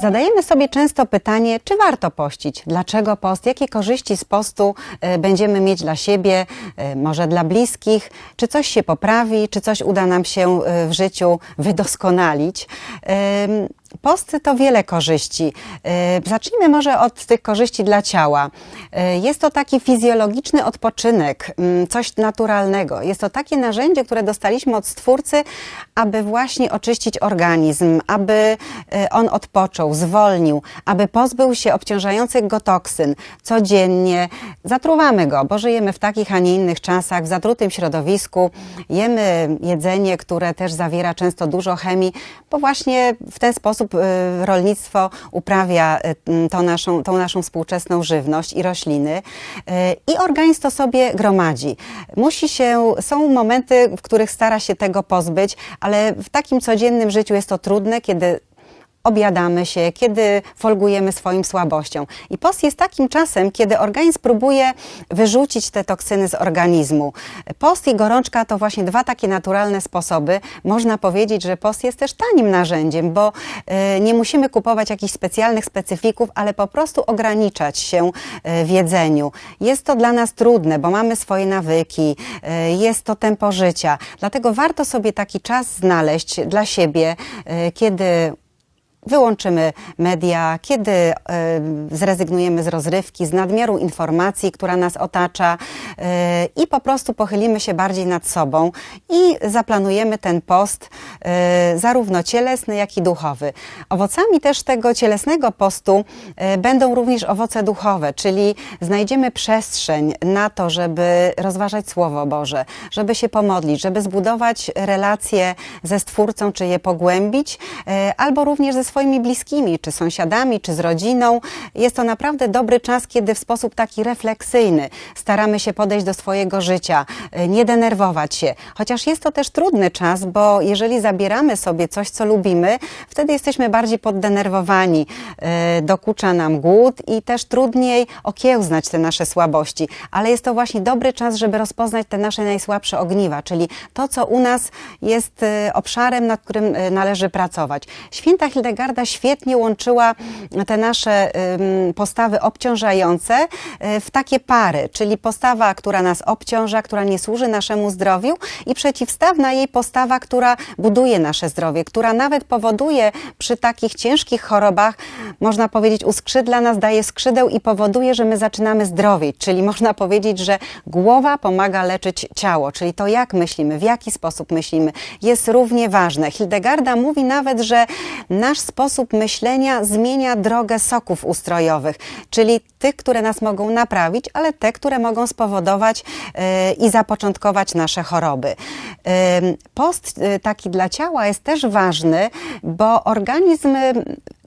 Zadajemy sobie często pytanie, czy warto pościć? Dlaczego post? Jakie korzyści z postu e, będziemy mieć dla siebie, e, może dla bliskich? Czy coś się poprawi? Czy coś uda nam się e, w życiu wydoskonalić? Em, Post to wiele korzyści. E, Zacznijmy może od tych korzyści dla ciała. E, Jest to taki fizjologiczny odpoczynek, mm, coś naturalnego. Jest to takie narzędzie, które dostaliśmy od Stwórcy, aby właśnie oczyścić organizm, aby e, on odpoczął, zwolnił, aby pozbył się obciążających go toksyn. Codziennie zatruwamy go, bo żyjemy w takich, a nie innych czasach, w zatrutym środowisku. Jemy jedzenie, które też zawiera często dużo chemii, bo właśnie w ten sposób y, rolnictwo uprawia m, tą naszą, tą naszą współczesną żywność i rośliny. Y, I organizm to sobie gromadzi. Musi się, są momenty, w których stara się tego pozbyć, ale w takim codziennym życiu jest to trudne, kiedy objadamy się, kiedy folgujemy swoim słabością. I post jest takim czasem, kiedy organizm próbuje wyrzucić te toksyny z organizmu. Post i gorączka to właśnie dwa takie naturalne sposoby. Można powiedzieć, że post jest też tanim narzędziem, bo e, nie musimy kupować jakichś specjalnych specyfików, ale po prostu ograniczać się e, w jedzeniu. Jest to dla nas trudne, bo mamy swoje nawyki, e, jest to tempo życia. Dlatego warto sobie taki czas znaleźć dla siebie, kiedy wyłączymy media, kiedy e, zrezygnujemy z rozrywki, z nadmiaru informacji, która nas otacza e, i po prostu pochylimy się bardziej nad sobą i zaplanujemy ten post e, zarówno cielesny, jak i duchowy. Owocami też tego cielesnego postu będą również owoce duchowe, czyli znajdziemy przestrzeń na to, żeby rozważać Słowo Boże, żeby się pomodlić, żeby zbudować relacje ze Stwórcą, czy je pogłębić, albo również ze swoimi bliskimi, czy sąsiadami, czy z rodziną. Jest to naprawdę dobry czas, kiedy w sposób taki refleksyjny staramy się podejść do swojego życia, e, nie denerwować się. Chociaż jest to też trudny czas, bo jeżeli zabieramy sobie coś, co lubimy, wtedy jesteśmy bardziej poddenerwowani, e, dokucza nam głód i też trudniej okiełznać te nasze słabości. Ale jest to właśnie dobry czas, żeby rozpoznać te nasze najsłabsze ogniwa, czyli to, co u nas jest e, obszarem, nad którym należy pracować. Święta Hildegarda świetnie łączyła te nasze postawy obciążające e, w takie pary, czyli postawa, która nas obciąża, która nie służy naszemu zdrowiu i przeciwstawna jej postawa, która buduje nasze zdrowie, która nawet powoduje przy takich ciężkich chorobach, można powiedzieć, uskrzydla nas, daje skrzydeł i powoduje, że my zaczynamy zdrowieć, czyli można powiedzieć, że głowa pomaga leczyć ciało, czyli to jak myślimy, w jaki sposób myślimy, jest równie ważne. Hildegarda mówi nawet, że nasz sposób myślenia zmienia drogę soków ustrojowych, czyli tych, które nas mogą naprawić, ale te, które mogą spowodować e, i zapoczątkować nasze choroby. Em, Post e, taki dla ciała jest też ważny, bo organizm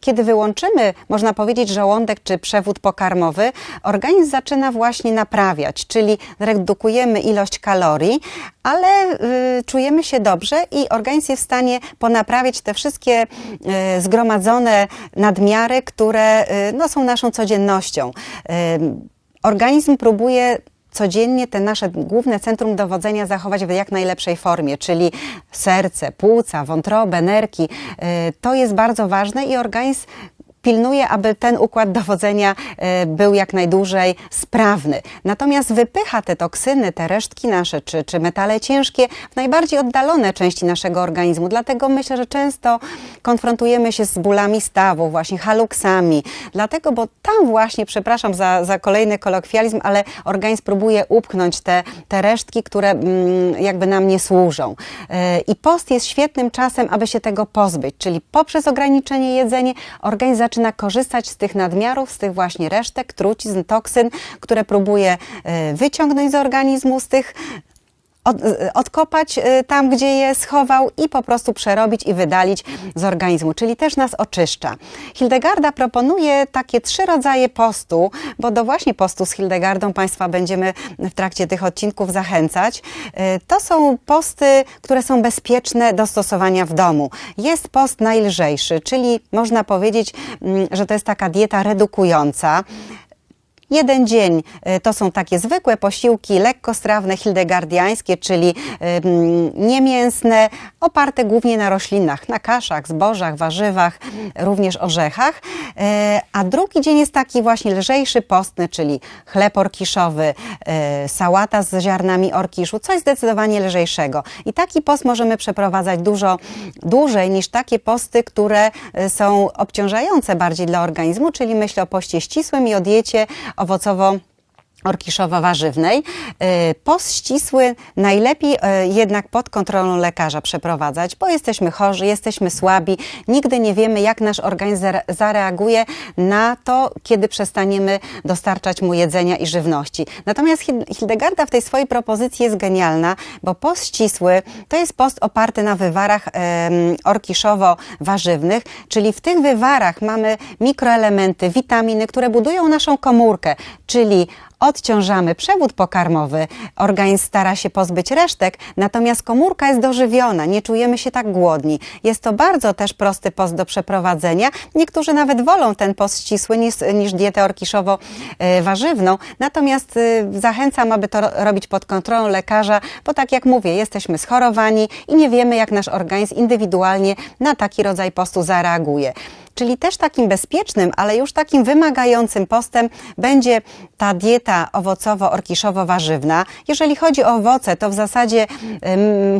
kiedy wyłączymy, można powiedzieć, żołądek czy przewód pokarmowy, organizm zaczyna właśnie naprawiać, czyli redukujemy ilość kalorii, ale y, czujemy się dobrze i organizm jest w stanie ponaprawiać te wszystkie y, zgromadzone nadmiary, które y, no, są naszą codziennością. Y, Organizm próbuje codziennie te nasze główne centrum dowodzenia zachować w jak najlepszej formie, czyli serce, płuca, wątrobę, nerki. Y, To jest bardzo ważne i organizm pilnuje, aby ten układ dowodzenia e, był jak najdłużej sprawny. Natomiast wypycha te toksyny, te resztki nasze, czy, czy metale ciężkie w najbardziej oddalone części naszego organizmu. Dlatego myślę, że często konfrontujemy się z bólami stawu, właśnie haluksami. Dlatego, bo tam właśnie, przepraszam za, za kolejny kolokwializm, ale organizm próbuje upchnąć te, te resztki, które mm, jakby nam nie służą. E, I post jest świetnym czasem, aby się tego pozbyć, czyli poprzez ograniczenie jedzenia organizm zaczyna korzystać z tych nadmiarów, z tych właśnie resztek, trucizn, toksyn, które próbuje e, wyciągnąć z organizmu, z tych od, e, odkopać e, tam, gdzie je schował i po prostu przerobić i wydalić z organizmu, czyli też nas oczyszcza. Hildegarda proponuje takie trzy rodzaje postu, bo do właśnie postu z Hildegardą Państwa będziemy w trakcie tych odcinków zachęcać. E, To są posty, które są bezpieczne do stosowania w domu. Jest post najlżejszy, czyli można powiedzieć, mm, że to jest taka dieta redukująca. Jeden dzień e, to są takie zwykłe posiłki lekkostrawne, hildegardiańskie, czyli em, niemięsne, oparte głównie na roślinach, na kaszach, zbożach, warzywach, również orzechach. E, A drugi dzień jest taki właśnie lżejszy, postny, czyli chleb orkiszowy, e, sałata z ziarnami orkiszu, coś zdecydowanie lżejszego. I taki post możemy przeprowadzać dużo dłużej niż takie posty, które są obciążające bardziej dla organizmu, czyli myślę o poście ścisłym i o diecie owocowo orkiszowo-warzywnej. E, Post ścisły najlepiej e, jednak pod kontrolą lekarza przeprowadzać, bo jesteśmy chorzy, jesteśmy słabi, nigdy nie wiemy, jak nasz organizm zare- zareaguje na to, kiedy przestaniemy dostarczać mu jedzenia i żywności. Natomiast Hil- Hildegarda w tej swojej propozycji jest genialna, bo post ścisły to jest post oparty na wywarach orkiszowo-warzywnych, czyli w tych wywarach mamy mikroelementy, witaminy, które budują naszą komórkę, czyli odciążamy przewód pokarmowy, organizm stara się pozbyć resztek, natomiast komórka jest dożywiona, nie czujemy się tak głodni. Jest to bardzo też prosty post do przeprowadzenia. Niektórzy nawet wolą ten post ścisły niż, niż dietę orkiszowo-warzywną, natomiast y, zachęcam, aby to ro- robić pod kontrolą lekarza, bo tak jak mówię, jesteśmy schorowani i nie wiemy, jak nasz organizm indywidualnie na taki rodzaj postu zareaguje. Czyli też takim bezpiecznym, ale już takim wymagającym postem będzie ta dieta owocowo-orkiszowo-warzywna. Jeżeli chodzi o owoce, to w zasadzie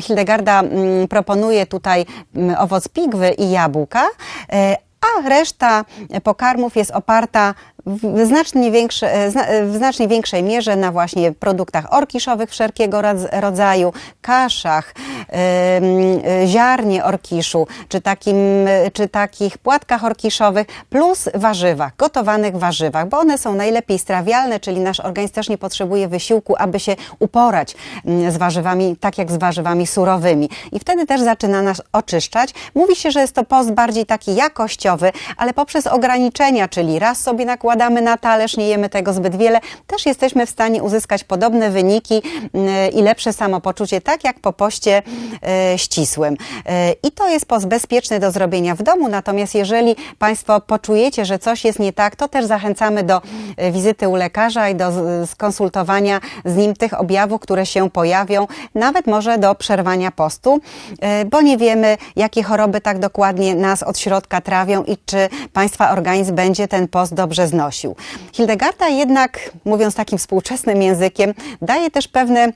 Hildegarda ym, proponuje tutaj ym, owoc pigwy i jabłka, e, a reszta pokarmów jest oparta w znacznie, większe, e, zna- w znacznie większej mierze na właśnie produktach orkiszowych wszelkiego rodz- rodzaju, kaszach, e, ziarnie orkiszu, czy, takim, e, czy takich płatkach orkiszowych, plus warzywach, gotowanych warzywach, bo one są najlepiej strawialne, czyli nasz organizm też nie potrzebuje wysiłku, aby się uporać mm, z warzywami, tak jak z warzywami surowymi. I wtedy też zaczyna nas oczyszczać. Mówi się, że jest to post bardziej taki jakościowy, ale poprzez ograniczenia, czyli raz sobie nakładamy na talerz, nie jemy tego zbyt wiele, też jesteśmy w stanie uzyskać podobne wyniki mm, i lepsze samopoczucie, tak jak po poście e, ścisłym. E, I to jest post bezpieczny do zrobienia w domu, natomiast jeżeli Państwo poczujecie, że coś jest nie tak, to też zachęcamy do e, wizyty u lekarza i do skonsultowania z nim tych objawów, które się pojawią, nawet może do przerwania postu, bo nie wiemy, jakie choroby tak dokładnie nas od środka trawią i czy Państwa organizm będzie ten post dobrze znosił. Hildegarda jednak, mówiąc takim współczesnym językiem, daje też pewne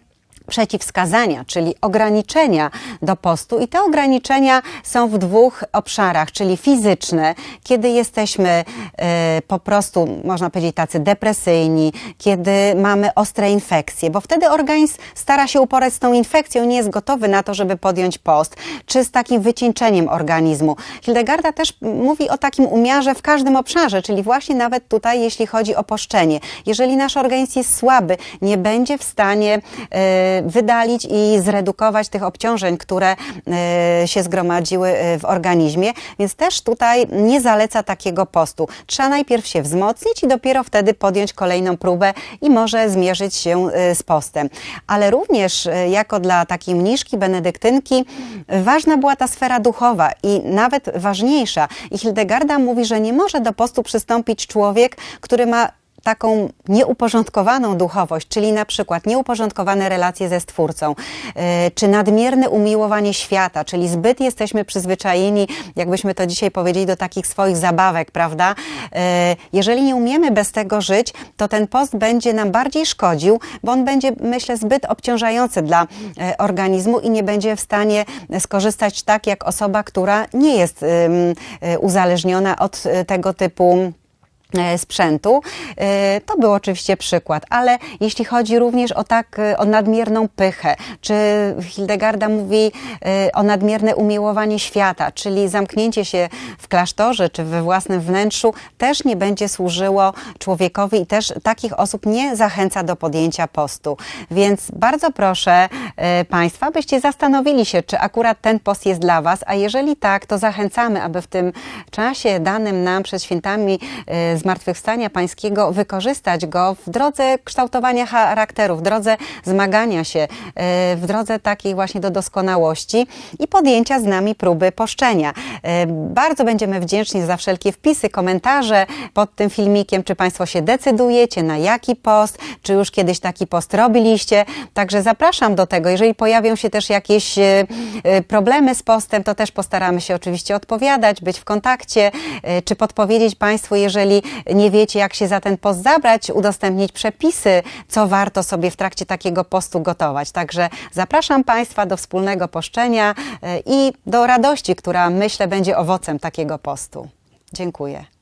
przeciwwskazania, czyli ograniczenia do postu i te ograniczenia są w dwóch obszarach, czyli fizyczne, kiedy jesteśmy e, po prostu, można powiedzieć, tacy depresyjni, kiedy mamy ostre infekcje, bo wtedy organizm stara się uporać z tą infekcją, nie jest gotowy na to, żeby podjąć post, czy z takim wycieńczeniem organizmu. Hildegarda też mówi o takim umiarze w każdym obszarze, czyli właśnie nawet tutaj, jeśli chodzi o poszczenie. Jeżeli nasz organizm jest słaby, nie będzie w stanie e, wydalić i zredukować tych obciążeń, które e, się zgromadziły e, w organizmie, więc też tutaj nie zaleca takiego postu. Trzeba najpierw się wzmocnić i dopiero wtedy podjąć kolejną próbę i może zmierzyć się e, z postem. Ale również jako dla takiej mniszki, benedyktynki, ważna była ta sfera duchowa i nawet ważniejsza. I Hildegarda mówi, że nie może do postu przystąpić człowiek, który ma taką nieuporządkowaną duchowość, czyli na przykład nieuporządkowane relacje ze Stwórcą, e, czy nadmierne umiłowanie świata, czyli zbyt jesteśmy przyzwyczajeni, jakbyśmy to dzisiaj powiedzieli, do takich swoich zabawek, prawda? E, Jeżeli nie umiemy bez tego żyć, to ten post będzie nam bardziej szkodził, bo on będzie, myślę, zbyt obciążający dla e, organizmu i nie będzie w stanie skorzystać tak jak osoba, która nie jest uzależniona od tego typu sprzętu. E, To był oczywiście przykład, ale jeśli chodzi również o tak, e, o nadmierną pychę, czy Hildegarda mówi e, o nadmierne umiłowanie świata, czyli zamknięcie się w klasztorze czy we własnym wnętrzu też nie będzie służyło człowiekowi i też takich osób nie zachęca do podjęcia postu. Więc bardzo proszę e, Państwa, byście zastanowili się, czy akurat ten post jest dla Was, a jeżeli tak, to zachęcamy, aby w tym czasie danym nam przed świętami e, zmartwychwstania Pańskiego, wykorzystać go w drodze kształtowania charakteru, w drodze zmagania się, e, w drodze takiej właśnie do doskonałości i podjęcia z nami próby poszczenia. E, Bardzo będziemy wdzięczni za wszelkie wpisy, komentarze pod tym filmikiem, czy Państwo się decydujecie na jaki post, czy już kiedyś taki post robiliście. Także zapraszam do tego. Jeżeli pojawią się też jakieś e, problemy z postem, to też postaramy się oczywiście odpowiadać, być w kontakcie, czy podpowiedzieć Państwu, jeżeli nie wiecie, jak się za ten post zabrać, udostępnić przepisy, co warto sobie w trakcie takiego postu gotować. Także zapraszam Państwa do wspólnego poszczenia e, i do radości, która myślę będzie owocem takiego postu. Dziękuję.